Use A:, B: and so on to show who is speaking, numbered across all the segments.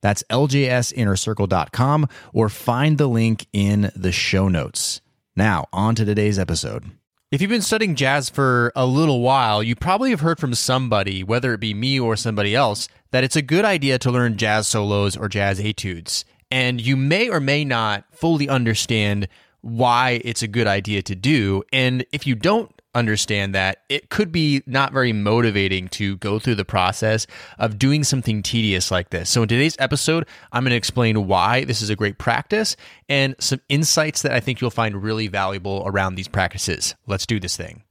A: That's ljsinnercircle.com or find the link in the show notes. Now, on to today's episode. If you've been studying jazz for a little while, you probably have heard from somebody, whether it be me or somebody else, that it's a good idea to learn jazz solos or jazz etudes. And you may or may not fully understand why it's a good idea to do. And if you don't understand that it could be not very motivating to go through the process of doing something tedious like this. So, in today's episode, I'm going to explain why this is a great practice and some insights that I think you'll find really valuable around these practices. Let's do this thing.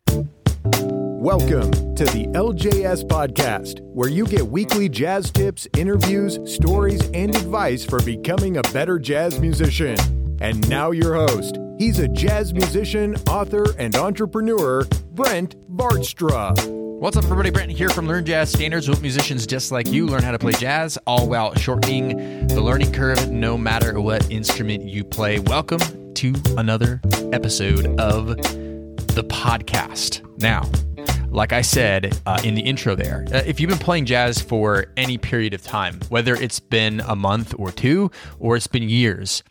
B: Welcome to the LJS Podcast, where you get weekly jazz tips, interviews, stories, and advice for becoming a better jazz musician. And now, your host. He's a jazz musician, author, and entrepreneur, Brent Vaartstra.
A: What's up, everybody? Brent here from Learn Jazz Standards. With musicians just like you learn how to play jazz, all while shortening the learning curve, no matter what instrument you play. Welcome to another episode of the podcast. Now, like I said uh, in the intro there, uh, if you've been playing jazz for any period of time, whether it's been a month or two, or it's been years,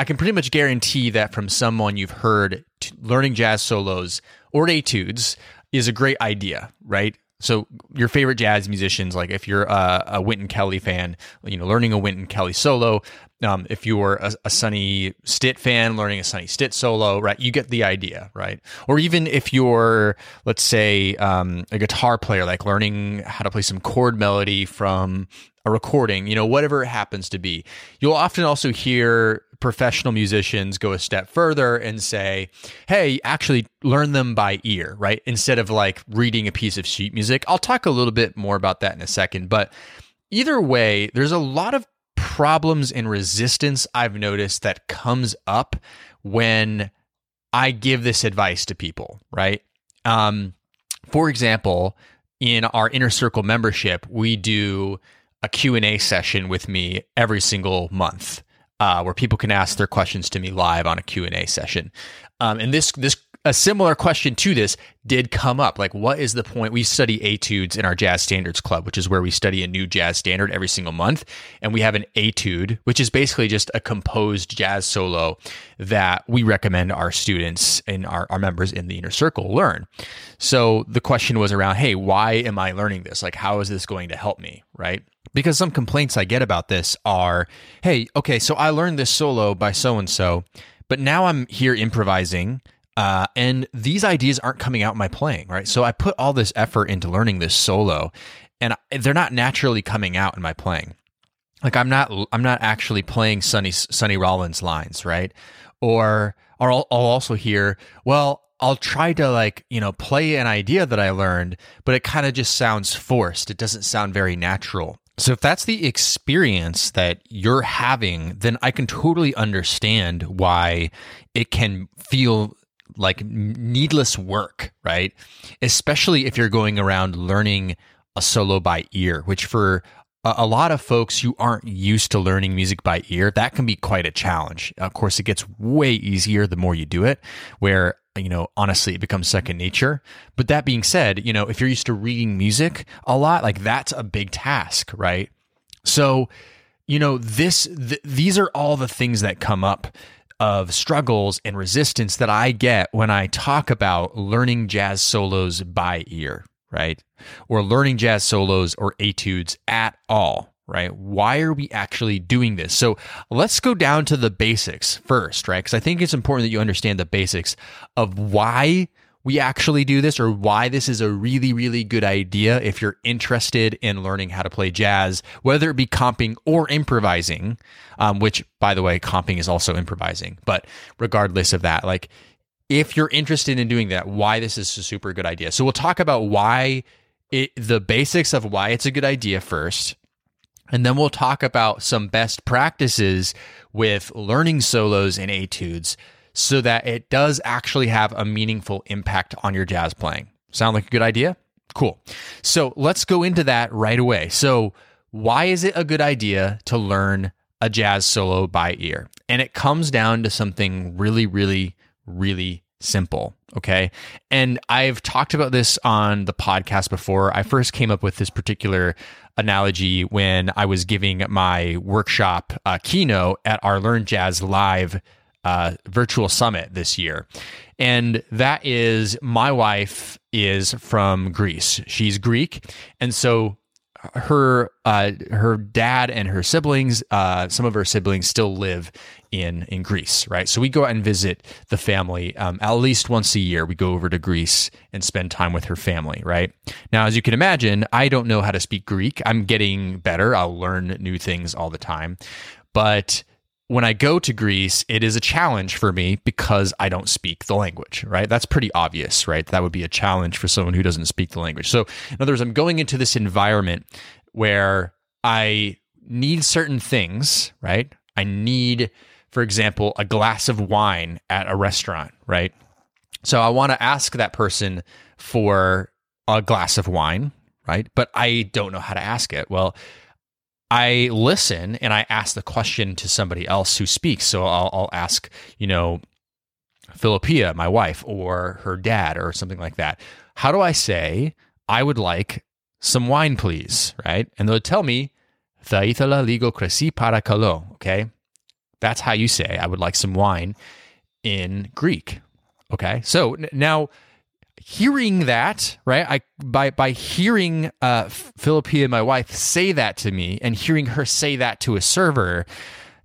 A: I can pretty much guarantee that from someone you've heard, learning jazz solos or etudes is a great idea, right? So your favorite jazz musicians, like if you're a, a Wynton Kelly fan, you know, learning a Wynton Kelly solo. Um, if you're a, a Sonny Stitt fan, learning a Sonny Stitt solo, right? You get the idea, right? Or even if you're, let's say, um, a guitar player, like learning how to play some chord melody from a recording, you know, whatever it happens to be. You'll often also hear professional musicians go a step further and say, hey, actually learn them by ear, right? Instead of like reading a piece of sheet music. I'll talk a little bit more about that in a second. But either way, there's a lot of problems and resistance I've noticed that comes up when I give this advice to people, right? Um, for example, in our inner circle membership, we do a Q&A session with me every single month uh, where people can ask their questions to me live on a Q&A session. Um, and this this a similar question to this did come up. Like, what is the point? We study etudes in our Jazz Standards Club, which is where we study a new jazz standard every single month. And we have an etude, which is basically just a composed jazz solo that we recommend our students and our, our members in the inner circle learn. So the question was around, hey, why am I learning this? Like, how is this going to help me? Right. Because some complaints I get about this are, hey, okay, so I learned this solo by so and so, but now I'm here improvising. Uh, and these ideas aren't coming out in my playing, right? So I put all this effort into learning this solo, and they're not naturally coming out in my playing. Like I'm not, I'm not actually playing Sonny Sonny Rollins lines, right? Or, or I'll, I'll also hear, well, I'll try to like, you know, play an idea that I learned, but it kind of just sounds forced. It doesn't sound very natural. So if that's the experience that you're having, then I can totally understand why it can feel like needless work, right? Especially if you're going around learning a solo by ear, which for a lot of folks who aren't used to learning music by ear, that can be quite a challenge. Of course, it gets way easier the more you do it, where, you know, honestly, it becomes second nature. But that being said, you know, if you're used to reading music a lot, like that's a big task, right? So, you know, this, th- these are all the things that come up of struggles and resistance that I get when I talk about learning jazz solos by ear right? Or learning jazz solos or etudes at all, right? Why are we actually doing this? So let's go down to the basics first, right? Because I think it's important that you understand the basics of why we actually do this or why this is a really, really good idea if you're interested in learning how to play jazz, whether it be comping or improvising, um, which, by the way, comping is also improvising. But regardless of that, like, if you're interested in doing that, why this is a super good idea. So we'll talk about why it, the basics of why it's a good idea first. And then we'll talk about some best practices with learning solos and etudes so that it does actually have a meaningful impact on your jazz playing. Sound like a good idea? Cool. So let's go into that right away. So, why is it a good idea to learn a jazz solo by ear? And it comes down to something really, really, really simple. Okay. And I've talked about this on the podcast before. I first came up with this particular analogy when I was giving my workshop uh, keynote at our Learn Jazz Live uh, virtual summit this year. And that is my wife is from Greece. She's Greek. And so her uh, her dad and her siblings, uh, some of her siblings still live in in Greece, right? So we go out and visit the family um, at least once a year. We go over to Greece and spend time with her family, right? Now, as you can imagine, I don't know how to speak Greek. I'm getting better. I'll learn new things all the time, but when I go to Greece, it is a challenge for me because I don't speak the language, right? That's pretty obvious, right? That would be a challenge for someone who doesn't speak the language. So, in other words, I'm going into this environment where I need certain things, right? I need, for example, a glass of wine at a restaurant, right? So I want to ask that person for a glass of wine, right? But I don't know how to ask it. Well, I listen and I ask the question to somebody else who speaks. So I'll, I'll ask, you know, Philippia, my wife, or her dad, or something like that. How do I say, I would like some wine, please? Right? And they'll tell me, Thaithala ligo krasi para kalo. Okay. That's how you say, I would like some wine in Greek. Okay. So now, hearing that, right? I by by hearing uh Philippia, my wife, say that to me and hearing her say that to a server,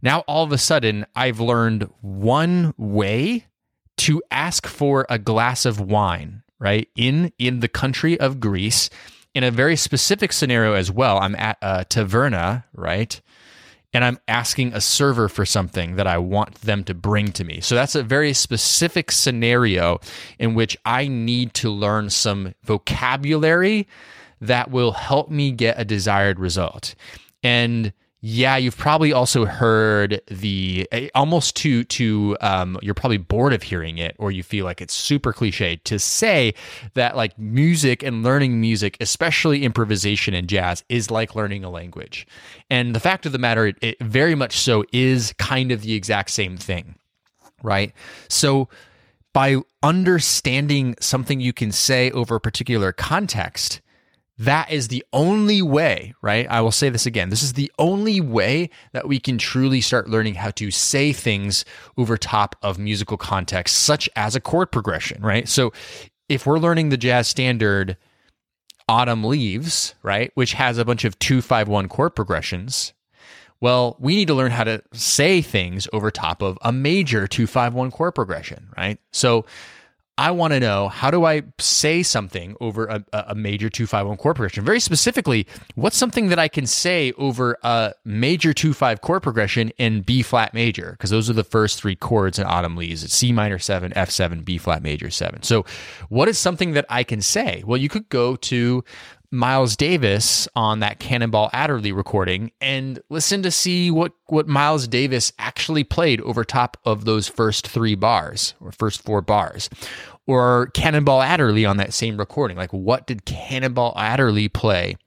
A: now all of a sudden I've learned one way to ask for a glass of wine, right? In in the country of Greece, in a very specific scenario as well. I'm at a taverna, right? And I'm asking a server for something that I want them to bring to me. So that's a very specific scenario in which I need to learn some vocabulary that will help me get a desired result. And yeah, you've probably also heard the eh, almost to to um, you're probably bored of hearing it, or you feel like it's super cliche to say that like music and learning music, especially improvisation and jazz, is like learning a language. And the fact of the matter, it, it very much so is kind of the exact same thing, right? So by understanding something you can say over a particular context that is the only way, right? I will say this again. This is the only way that we can truly start learning how to say things over top of musical context, such as a chord progression, right? So if we're learning the jazz standard Autumn Leaves, right, which has a bunch of 251 chord progressions, well, we need to learn how to say things over top of a major 251 chord progression, right? So I want to know how do I say something over a, a major 251 chord progression? Very specifically, what's something that I can say over a major 2-5 chord progression in B flat major? Because those are the first three chords in Autumn Leaves. It's C minor 7, F7, B flat major 7. So, what is something that I can say? Well, you could go to Miles Davis on that Cannonball Adderley recording and listen to see what what Miles Davis actually played over top of those first 3 bars or first 4 bars or Cannonball Adderley on that same recording like what did Cannonball Adderley play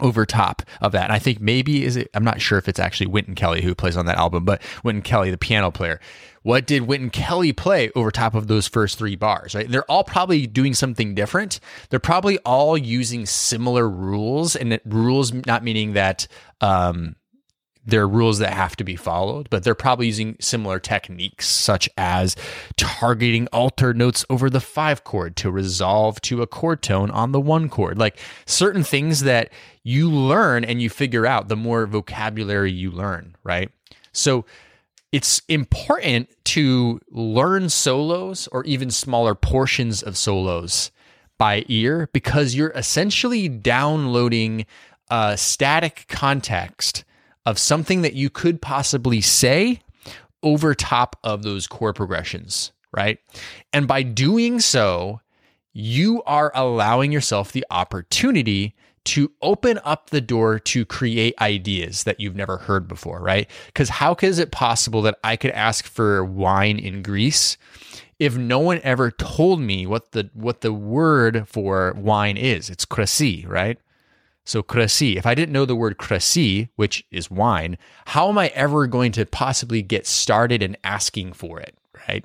A: over top of that. And I think maybe is it I'm not sure if it's actually Wynton Kelly who plays on that album, but Wynton Kelly the piano player what did Wynton Kelly play over top of those first three bars, right? They're all probably doing something different. They're probably all using similar rules, and rules not meaning that um, they're rules that have to be followed, but they're probably using similar techniques, such as targeting altered notes over the five chord to resolve to a chord tone on the one chord. Like certain things that you learn and you figure out the more vocabulary you learn, right? So it's important to learn solos or even smaller portions of solos by ear because you're essentially downloading a static context of something that you could possibly say over top of those chord progressions, right? And by doing so, you are allowing yourself the opportunity to open up the door to create ideas that you've never heard before, right? Because how is it possible that I could ask for wine in Greece if no one ever told me what the what the word for wine is? It's krasi, right? So krasi. If I didn't know the word krasi, which is wine, how am I ever going to possibly get started in asking for it, right?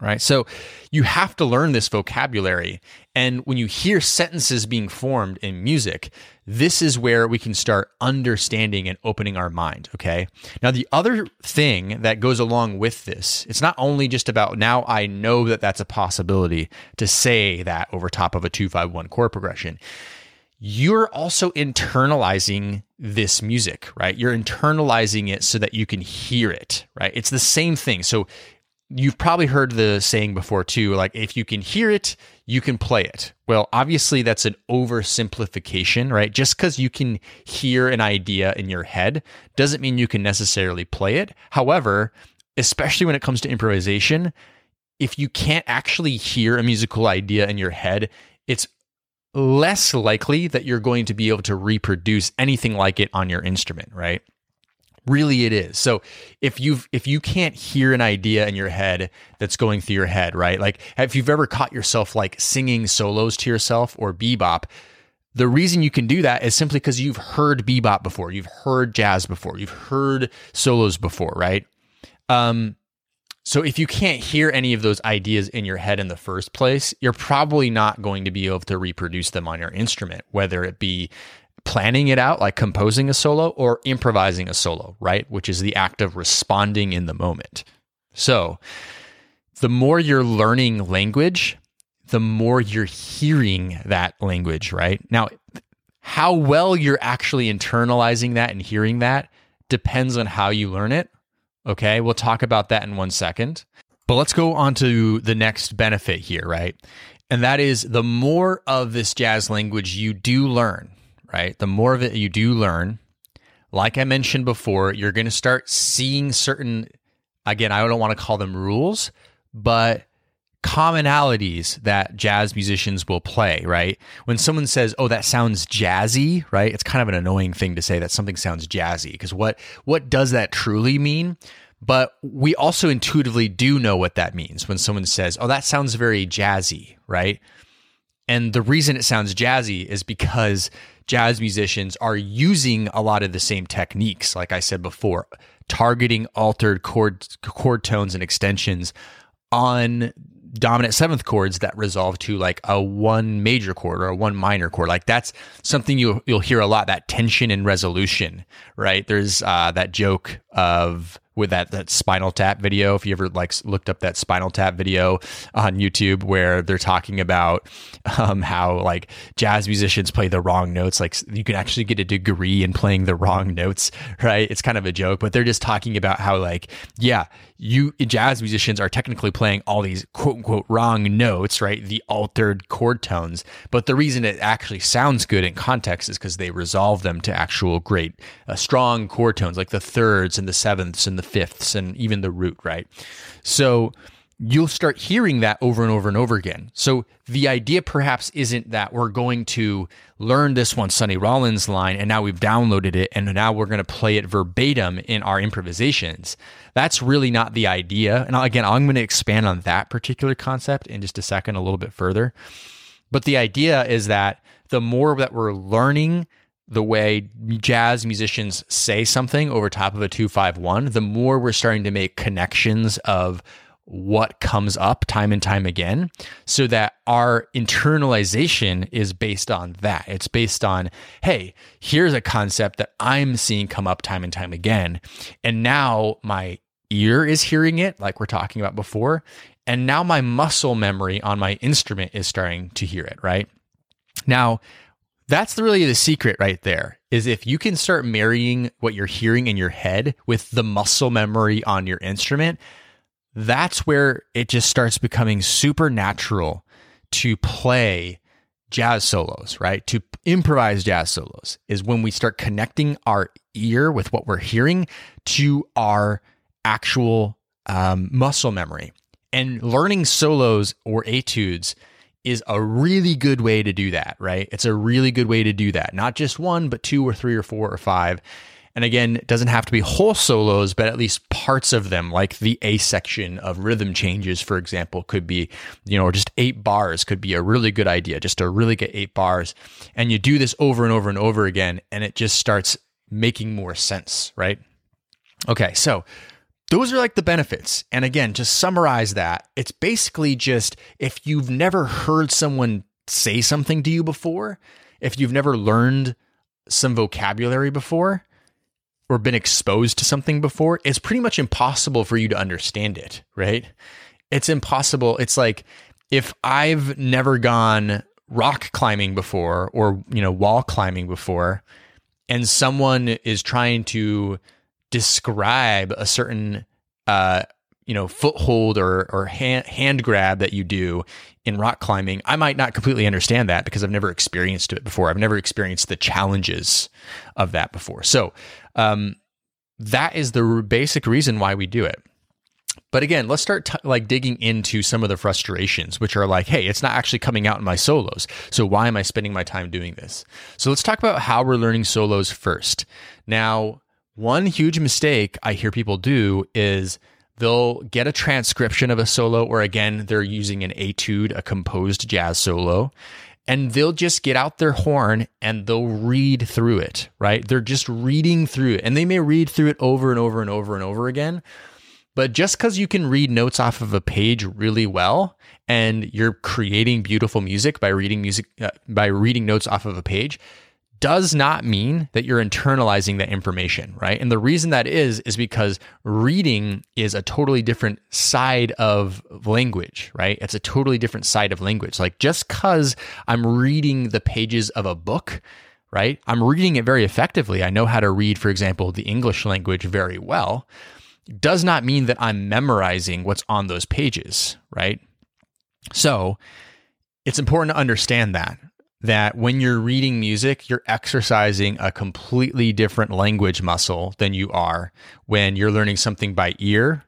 A: right? So you have to learn this vocabulary. And when you hear sentences being formed in music, this is where we can start understanding and opening our mind, okay? Now, the other thing that goes along with this, it's not only just about now I know that that's a possibility to say that over top of a 251 chord progression. You're also internalizing this music, right? You're internalizing it so that you can hear it, right? It's the same thing. So you've probably heard the saying before too like if you can hear it you can play it well obviously that's an oversimplification right just because you can hear an idea in your head doesn't mean you can necessarily play it however especially when it comes to improvisation if you can't actually hear a musical idea in your head it's less likely that you're going to be able to reproduce anything like it on your instrument right? Really it is. So if you've if you can't hear an idea in your head that's going through your head right? Like if you've ever caught yourself like singing solos to yourself or bebop the reason you can do that is simply because you've heard bebop before. You've heard jazz before. You've heard solos before right? Um so if you can't hear any of those ideas in your head in the first place, you're probably not going to be able to reproduce them on your instrument, whether it be planning it out, like composing a solo, or improvising a solo, right? Which is the act of responding in the moment. So, the more you're learning language, the more you're hearing that language, right? Now, how well you're actually internalizing that and hearing that depends on how you learn it. Okay, we'll talk about that in one second. But let's go on to the next benefit here, right? And that is the more of this jazz language you do learn, right? The more of it you do learn, like I mentioned before, you're going to start seeing certain, again, I don't want to call them rules, but commonalities that jazz musicians will play, right? When someone says, "Oh, that sounds jazzy," right? It's kind of an annoying thing to say that something sounds jazzy because what what does that truly mean? But we also intuitively do know what that means when someone says, "Oh, that sounds very jazzy," right? And the reason it sounds jazzy is because jazz musicians are using a lot of the same techniques, like I said before, targeting altered chord chord tones and extensions on dominant seventh chords that resolve to like a one major chord or a one minor chord. Like that's something you you'll hear a lot that tension and resolution, right? There's uh, that joke of with that that Spinal Tap video. If you ever like looked up that Spinal Tap video on YouTube, where they're talking about um, how like jazz musicians play the wrong notes, like you can actually get a degree in playing the wrong notes, right? It's kind of a joke, but they're just talking about how like yeah, you jazz musicians are technically playing all these quote unquote wrong notes, right? The altered chord tones, but the reason it actually sounds good in context is because they resolve them to actual great uh, strong chord tones, like the thirds and the sevenths and the fifths and even the root, right? So you'll start hearing that over and over and over again. So the idea perhaps isn't that we're going to learn this one Sonny Rollins line and now we've downloaded it and now we're going to play it verbatim in our improvisations. That's really not the idea. And again, I'm going to expand on that particular concept in just a second a little bit further. But the idea is that the more that we're learning the way jazz musicians say something over top of a 251, the more we're starting to make connections of what comes up time and time again so that our internalization is based on that. It's based on, hey, here's a concept that I'm seeing come up time and time again. And now my ear is hearing it, like we're talking about before. And now my muscle memory on my instrument is starting to hear it, right? Now, that's really the secret right there is if you can start marrying what you're hearing in your head with the muscle memory on your instrument, that's where it just starts becoming supernatural to play jazz solos, right? To improvise jazz solos is when we start connecting our ear with what we're hearing to our actual um, muscle memory. And learning solos or etudes is a really good way to do that, right? It's a really good way to do that. Not just one, but two or three or four or five. And again, it doesn't have to be whole solos, but at least parts of them, like the A section of rhythm changes, for example, could be, you know, just eight bars could be a really good idea, just to really get eight bars. And you do this over and over and over again, and it just starts making more sense, right? Okay, so those are like the benefits. And again, just summarize that. It's basically just if you've never heard someone say something to you before, if you've never learned some vocabulary before, or been exposed to something before, it's pretty much impossible for you to understand it, right? It's impossible. It's like if I've never gone rock climbing before or, you know, wall climbing before, and someone is trying to describe a certain uh, you know foothold or or hand, hand grab that you do in rock climbing i might not completely understand that because i've never experienced it before i've never experienced the challenges of that before so um, that is the basic reason why we do it. But again let's start t- like digging into some of the frustrations which are like hey it's not actually coming out in my solos. So why am i spending my time doing this? So let's talk about how we're learning solos first. Now one huge mistake i hear people do is they'll get a transcription of a solo, or again, they're using an etude, a composed jazz solo, and they'll just get out their horn and they'll read through it, right? They're just reading through it, and they may read through it over and over and over and over again. But just because you can read notes off of a page really well and you're creating beautiful music by reading music uh, by reading notes off of a page does not mean that you're internalizing that information, right? And the reason that is, is because reading is a totally different side of language, right? It's a totally different side of language. Like just because I'm reading the pages of a book, right? I'm reading it very effectively. I know how to read, for example, the English language very well, does not mean that I'm memorizing what's on those pages, right? So it's important to understand that that when you're reading music, you're exercising a completely different language muscle than you are when you're learning something by ear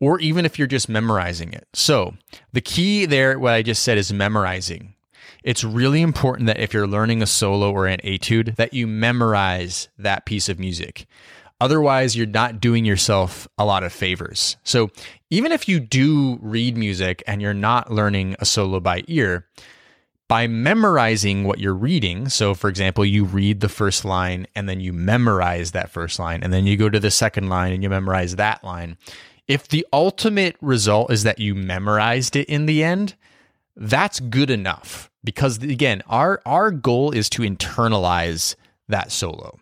A: or even if you're just memorizing it. So, the key there, what I just said, is memorizing. It's really important that if you're learning a solo or an etude, that you memorize that piece of music. Otherwise, you're not doing yourself a lot of favors. So, even if you do read music and you're not learning a solo by ear, by memorizing what you're reading. So, for example, you read the first line and then you memorize that first line, and then you go to the second line and you memorize that line. If the ultimate result is that you memorized it in the end, that's good enough because again, our our goal is to internalize that solo.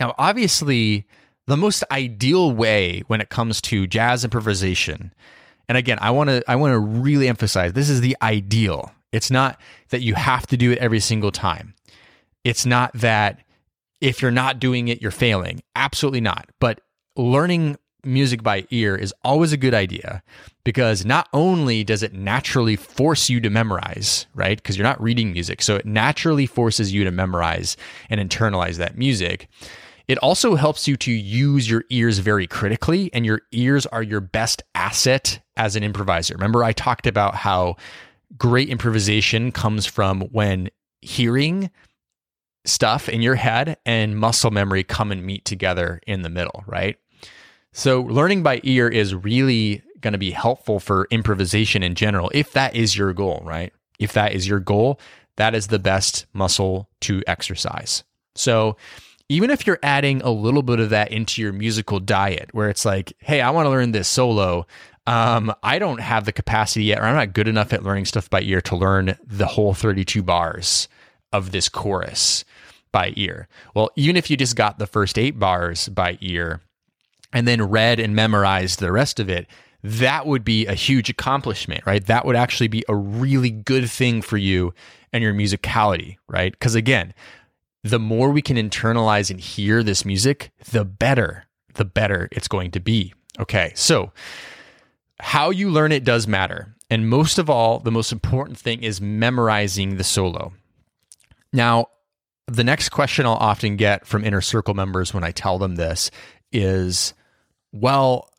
A: Now, obviously, the most ideal way when it comes to jazz improvisation, and again, I want to I want to really emphasize this is the ideal. It's not that you have to do it every single time. It's not that if you're not doing it, you're failing. Absolutely not. But learning music by ear is always a good idea because not only does it naturally force you to memorize, right? Because you're not reading music. So it naturally forces you to memorize and internalize that music. It also helps you to use your ears very critically, and your ears are your best asset as an improviser. Remember, I talked about how great improvisation comes from when hearing stuff in your head and muscle memory come and meet together in the middle, right? So, learning by ear is really going to be helpful for improvisation in general, if that is your goal, right? If that is your goal, that is the best muscle to exercise. So, even if you're adding a little bit of that into your musical diet, where it's like, hey, I want to learn this solo, um, I don't have the capacity yet, or I'm not good enough at learning stuff by ear to learn the whole 32 bars of this chorus by ear. Well, even if you just got the first eight bars by ear and then read and memorized the rest of it, that would be a huge accomplishment, right? That would actually be a really good thing for you and your musicality, right? Because again, the more we can internalize and hear this music, the better, the better it's going to be. Okay, so how you learn it does matter. And most of all, the most important thing is memorizing the solo. Now, the next question I'll often get from inner circle members when I tell them this is, well,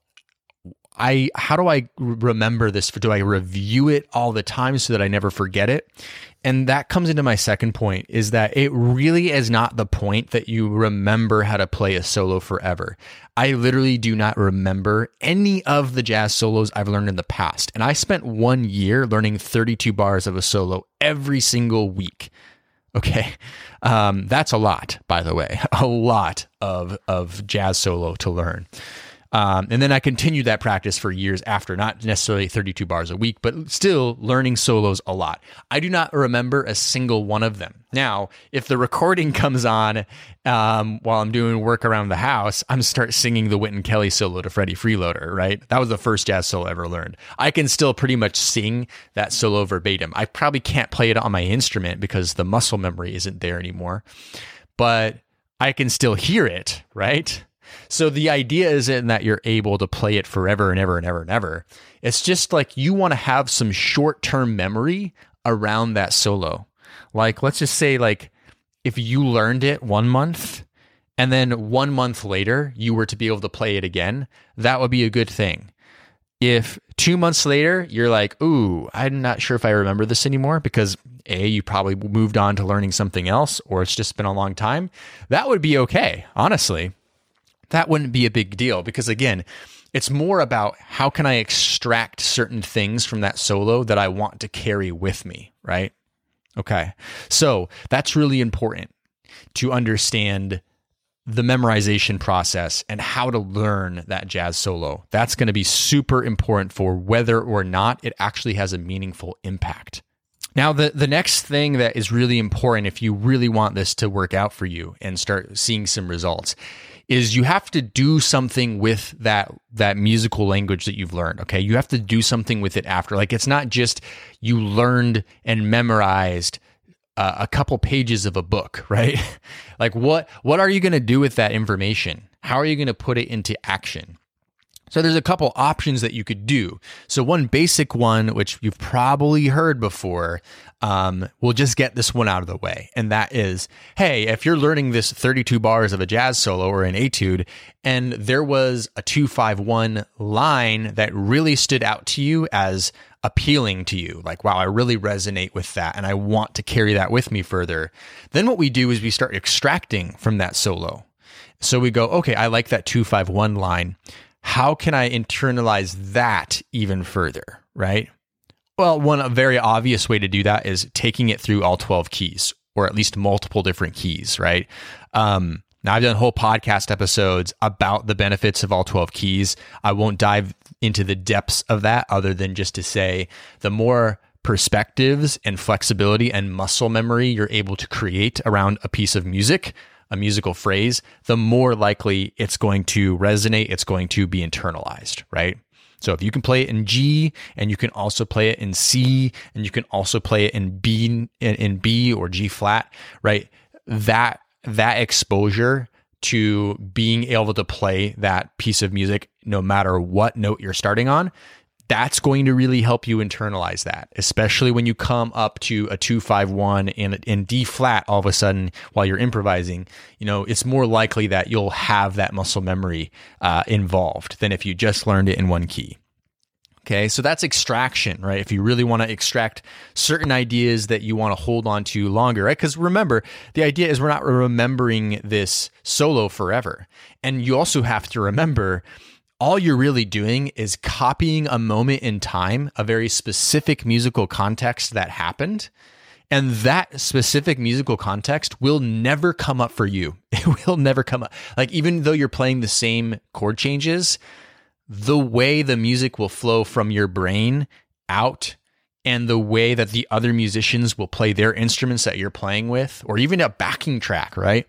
A: I how do I remember this? Do I review it all the time so that I never forget it? And that comes into my second point is that it really is not the point that you remember how to play a solo forever. I literally do not remember any of the jazz solos I've learned in the past. And I spent one year learning 32 bars of a solo every single week. Okay. Um, that's a lot, by the way, a lot of, of jazz solo to learn. Um, and then I continued that practice for years after, not necessarily 32 bars a week, but still learning solos a lot. I do not remember a single one of them. Now, if the recording comes on um, while I'm doing work around the house, I'm start singing the Wynton Kelly solo to Freddie Freeloader, right? That was the first jazz solo I ever learned. I can still pretty much sing that solo verbatim. I probably can't play it on my instrument because the muscle memory isn't there anymore, but I can still hear it, right? So the idea isn't that you're able to play it forever and ever and ever and ever. It's just like you want to have some short term memory around that solo. Like, let's just say, like, if you learned it one month and then one month later you were to be able to play it again, that would be a good thing. If two months later you're like, ooh, I'm not sure if I remember this anymore because A, you probably moved on to learning something else or it's just been a long time, that would be okay, honestly that wouldn't be a big deal because again, it's more about how can I extract certain things from that solo that I want to carry with me, right? Okay. So that's really important to understand the memorization process and how to learn that jazz solo. That's going to be super important for whether or not it actually has a meaningful impact. Now, the, the next thing that is really important if you really want this to work out for you and start seeing some results is you have to do something with that that musical language that you've learned okay? You have to do something with it after. Like it's not just you learned and memorized uh, a couple pages of a book right? Like what what are you going to do with that information? How are you going to put it into action? So there's a couple options that you could do. So one basic one, which you've probably heard before, um, we'll just get this one out of the way, and that is, hey, if you're learning this 32 bars of a jazz solo or an etude, and there was a 251 line that really stood out to you as appealing to you, like, wow, I really resonate with that, and I want to carry that with me further, then what we do is we start extracting from that solo. So we go, okay, I like that 251 line how can I internalize that even further, right? Well, one very obvious way to do that is taking it through all 12 keys or at least multiple different keys, right? Um, now, I've done whole podcast episodes about the benefits of all 12 keys. I won't dive into the depths of that other than just to say the more perspectives and flexibility and muscle memory you're able to create around a piece of music, a musical phrase, the more likely it's going to resonate, it's going to be internalized, right? So if you can play it in G and you can also play it in C and you can also play it in B in B or G flat, right? That that exposure to being able to play that piece of music no matter what note you're starting on that's going to really help you internalize that, especially when you come up to a 251 and in D flat all of a sudden while you're improvising. You know, it's more likely that you'll have that muscle memory uh, involved than if you just learned it in one key. Okay, so that's extraction, right? If you really want to extract certain ideas that you want to hold on to longer, right? Because remember, the idea is we're not remembering this solo forever. And you also have to remember all you're really doing is copying a moment in time, a very specific musical context that happened. And that specific musical context will never come up for you. It will never come up. Like, even though you're playing the same chord changes, the way the music will flow from your brain out and the way that the other musicians will play their instruments that you're playing with, or even a backing track, right?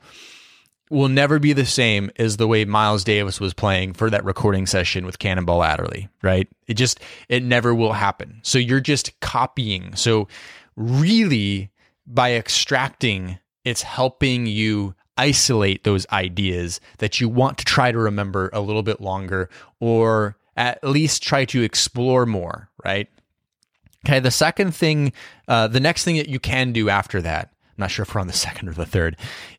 A: Will never be the same as the way Miles Davis was playing for that recording session with Cannonball Adderley, right? It just, it never will happen. So you're just copying. So really, by extracting, it's helping you isolate those ideas that you want to try to remember a little bit longer or at least try to explore more, right? Okay, the second thing, uh, the next thing that you can do after that, I'm not sure if we're on the second or the third,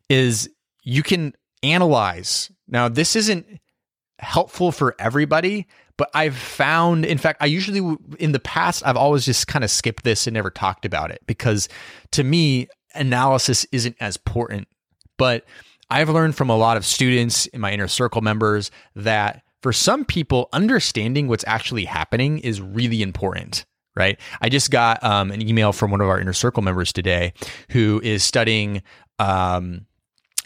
A: is you can analyze. Now, this isn't helpful for everybody, but I've found, in fact, I usually, in the past, I've always just kind of skipped this and never talked about it because to me, analysis isn't as important. But I've learned from a lot of students in my inner circle members that for some people, understanding what's actually happening is really important right? I just got um, an email from one of our inner circle members today who is studying um,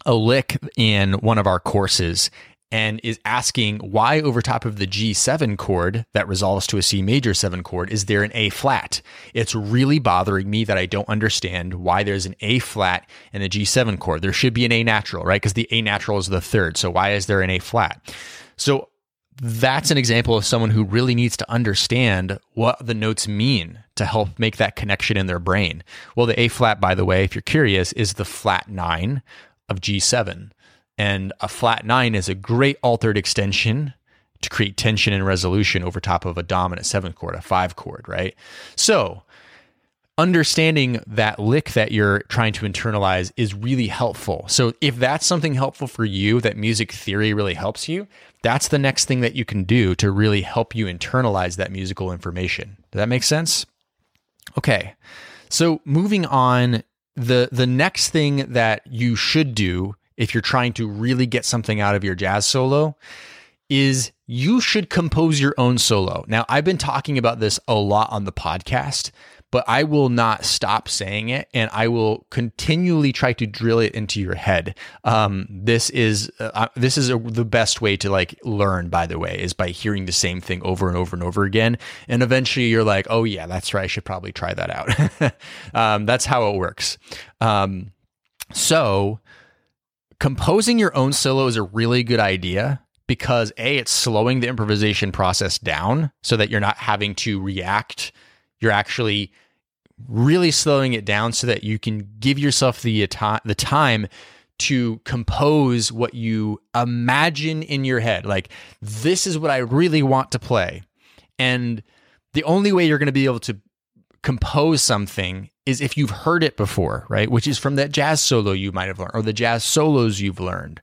A: a lick in one of our courses and is asking why over top of the G7 chord that resolves to a C major 7 chord is there an A flat? It's really bothering me that I don't understand why there's an A flat in a G7 chord. There should be an A natural, right? Because the A natural is the third. So why is there an A flat? So that's an example of someone who really needs to understand what the notes mean to help make that connection in their brain. Well, the A flat, by the way, if you're curious, is the flat nine of G7. And a flat nine is a great altered extension to create tension and resolution over top of a dominant seventh chord, a five chord, right? So, understanding that lick that you're trying to internalize is really helpful. So, if that's something helpful for you, that music theory really helps you, that's the next thing that you can do to really help you internalize that musical information. Does that make sense? Okay. So, moving on, the the next thing that you should do if you're trying to really get something out of your jazz solo is you should compose your own solo. Now, I've been talking about this a lot on the podcast, but I will not stop saying it and I will continually try to drill it into your head. Um, this is uh, uh, this is a, the best way to like learn. By the way, is by hearing the same thing over and over and over again, and eventually you're like, oh yeah, that's right. I should probably try that out. um, that's how it works. Um, so composing your own solo is a really good idea because a it's slowing the improvisation process down so that you're not having to react you're actually really slowing it down so that you can give yourself the the time to compose what you imagine in your head. Like this is what I really want to play. And the only way you're going to be able to compose something is if you've heard it before, right? Which is from that jazz solo you might have learned or the jazz solos you've learned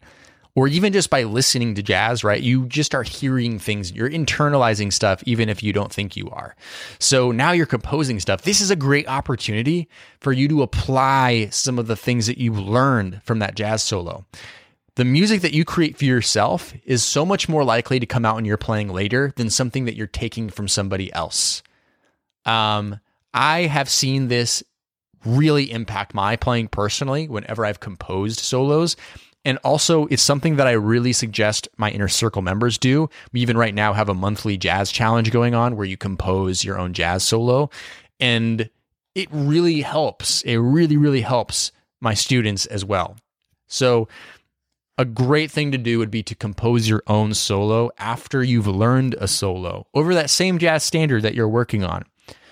A: or even just by listening to jazz, right? You just are hearing things, you're internalizing stuff, even if you don't think you are. So now you're composing stuff. This is a great opportunity for you to apply some of the things that you've learned from that jazz solo. The music that you create for yourself is so much more likely to come out when you're playing later than something that you're taking from somebody else. Um, I have seen this really impact my playing personally whenever I've composed solos and also, it's something that I really suggest my inner circle members do. We even right now have a monthly jazz challenge going on where you compose your own jazz solo. And it really helps. It really, really helps my students as well. So, a great thing to do would be to compose your own solo after you've learned a solo over that same jazz standard that you're working on,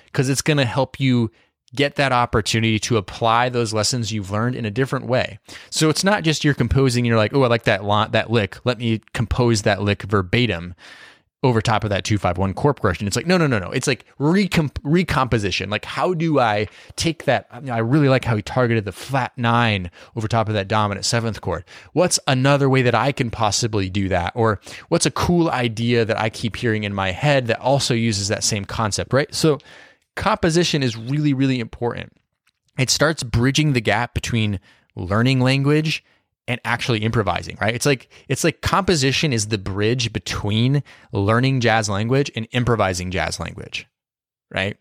A: because it's going to help you get that opportunity to apply those lessons you've learned in a different way. So it's not just you're composing and you're like, oh, I like that that lick. Let me compose that lick verbatim over top of that 251 chord progression. It's like, no, no, no, no. It's like recomp- recomposition. Like, how do I take that? I, mean, I really like how he targeted the flat nine over top of that dominant seventh chord. What's another way that I can possibly do that? Or what's a cool idea that I keep hearing in my head that also uses that same concept, right? So composition is really, really important. It starts bridging the gap between learning language and actually improvising, right? It's like it's like composition is the bridge between learning jazz language and improvising jazz language, right?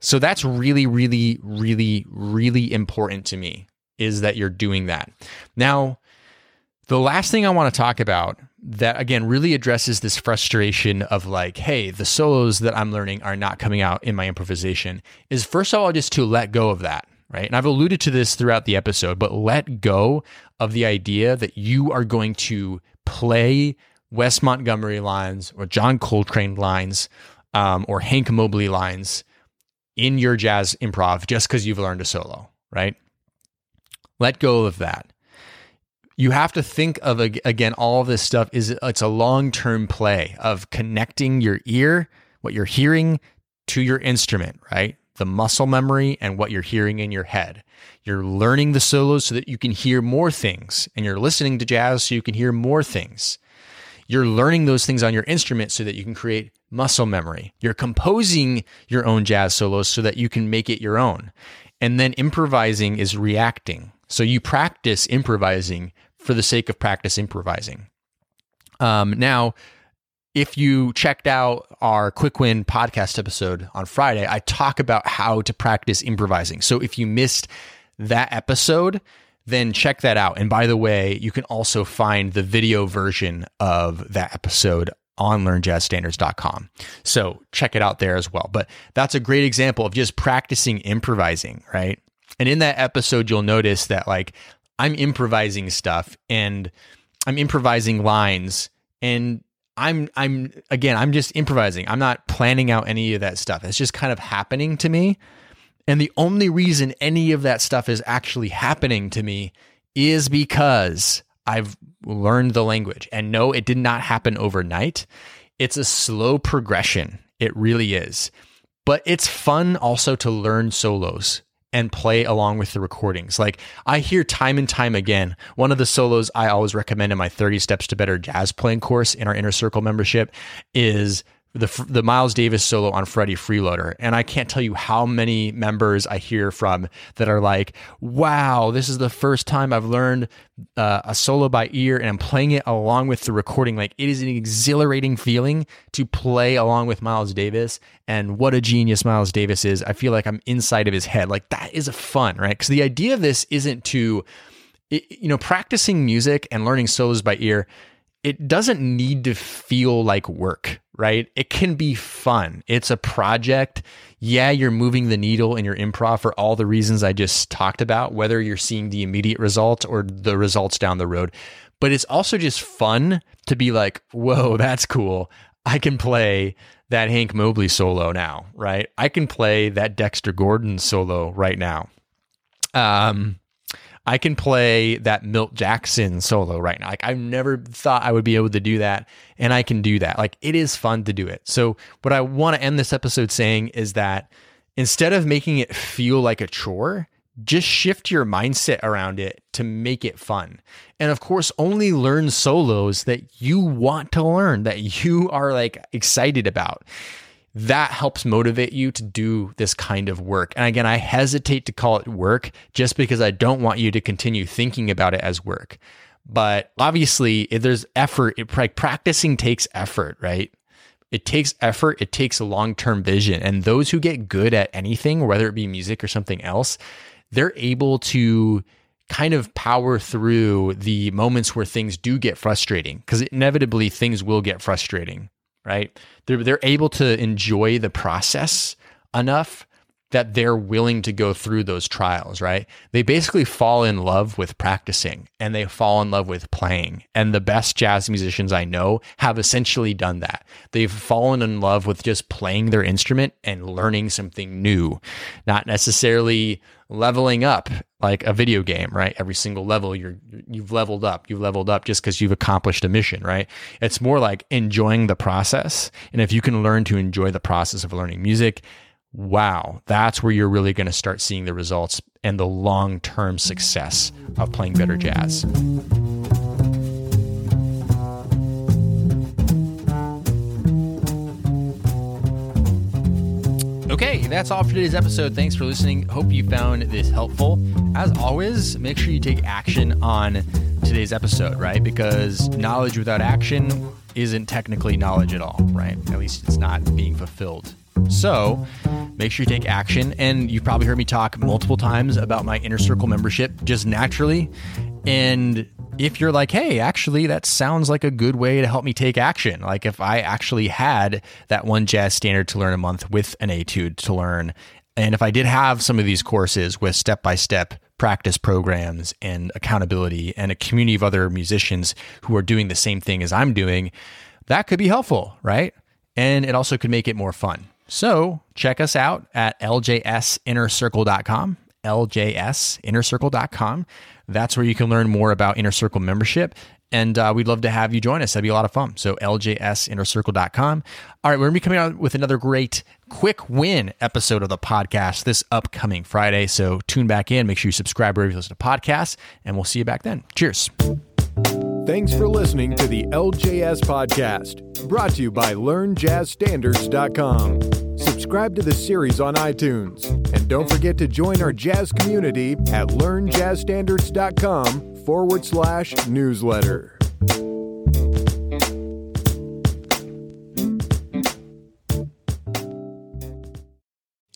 A: So that's really really really really important to me is that you're doing that. Now, the last thing I want to talk about that again really addresses this frustration of like, hey, the solos that I'm learning are not coming out in my improvisation is first of all just to let go of that, right? And I've alluded to this throughout the episode, but let go of the idea that you are going to play Wes Montgomery lines or John Coltrane lines um, or Hank Mobley lines in your jazz improv just because you've learned a solo, right? Let go of that you have to think of again all of this stuff is it's a long-term play of connecting your ear what you're hearing to your instrument right the muscle memory and what you're hearing in your head you're learning the solos so that you can hear more things and you're listening to jazz so you can hear more things You're learning those things on your instrument so that you can create muscle memory. You're composing your own jazz solos so that you can make it your own. And then improvising is reacting. So you practice improvising for the sake of practice improvising. Um, now, if you checked out our quick win podcast episode on Friday, I talk about how to practice improvising. So if you missed that episode, then check that out. And by the way, you can also find the video version of that episode on learnjazzstandards.com. So check it out there as well. But that's a great example of just practicing improvising, right? And in that episode, you'll notice that like I'm improvising stuff and I'm improvising lines and I'm I'm again, I'm just improvising. I'm not planning out any of that stuff. It's just kind of happening to me. And the only reason any of that stuff is actually happening to me is because I've learned the language. And no, it did not happen overnight. It's a slow progression. It really is. But it's fun also to learn solos and play along with the recordings. Like I hear time and time again, one of the solos I always recommend in my 30 Steps to Better Jazz Playing course in our Inner Circle membership is the the Miles Davis solo on Freddie Freeloader, and I can't tell you how many members I hear from that are like, "Wow, this is the first time I've learned uh, a solo by ear, and I'm playing it along with the recording. Like, it is an exhilarating feeling to play along with Miles Davis, and what a genius Miles Davis is. I feel like I'm inside of his head. Like that is a fun, right? Because the idea of this isn't to, you know, practicing music and learning solos by ear it doesn't need to feel like work, right? It can be fun. It's a project. Yeah, you're moving the needle in your improv for all the reasons I just talked about, whether you're seeing the immediate results or the results down the road. But it's also just fun to be like, whoa, that's cool. I can play that Hank Mobley solo now, right? I can play that Dexter Gordon solo right now. Um, I can play that Milt Jackson solo right now. Like I never thought I would be able to do that, and I can do that. Like it is fun to do it. So what I want to end this episode saying is that instead of making it feel like a chore, just shift your mindset around it to make it fun. And of course, only learn solos that you want to learn, that you are like excited about that helps motivate you to do this kind of work. And again, I hesitate to call it work just because I don't want you to continue thinking about it as work. But obviously, if there's effort, it, like practicing takes effort, right? It takes effort, it takes a long term vision. And those who get good at anything, whether it be music or something else, they're able to kind of power through the moments where things do get frustrating because inevitably things will get frustrating right? They're they're able to enjoy the process enough that they're willing to go through those trials, right? They basically fall in love with practicing and they fall in love with playing. And the best jazz musicians I know have essentially done that. They've fallen in love with just playing their instrument and learning something new, not necessarily leveling up like a video game, right? Every single level you're you've leveled up. You've leveled up just because you've accomplished a mission, right? It's more like enjoying the process. And if you can learn to enjoy the process of learning music, wow, that's where you're really going to start seeing the results and the long-term success of playing better jazz. Okay, that's all for today's episode. Thanks for listening. Hope you found this helpful. As always, make sure you take action on today's episode, right? Because knowledge without action isn't technically knowledge at all, right? At least it's not being fulfilled. So make sure you take action. And you've probably heard me talk multiple times about my inner circle membership just naturally. And if you're like, hey, actually, that sounds like a good way to help me take action. Like if I actually had that one jazz standard to learn a month with an etude to learn, and if I did have some of these courses with step by step practice programs and accountability and a community of other musicians who are doing the same thing as I'm doing, that could be helpful, right? And it also could make it more fun. So check us out at ljsinnercircle.com, ljsinnercircle.com. That's where you can learn more about Inner Circle membership. And uh, we'd love to have you join us. That'd be a lot of fun. So, ljsinnercircle.com. All right, we're going to be coming out with another great quick win episode of the podcast this upcoming Friday. So, tune back in. Make sure you subscribe wherever you listen to podcasts, and we'll see you back then. Cheers.
B: Thanks for listening to the LJS Podcast, brought to you by LearnJazzStandards.com. Subscribe to the series on iTunes, and don't forget to join our jazz community at LearnJazzStandards.com forward slash newsletter.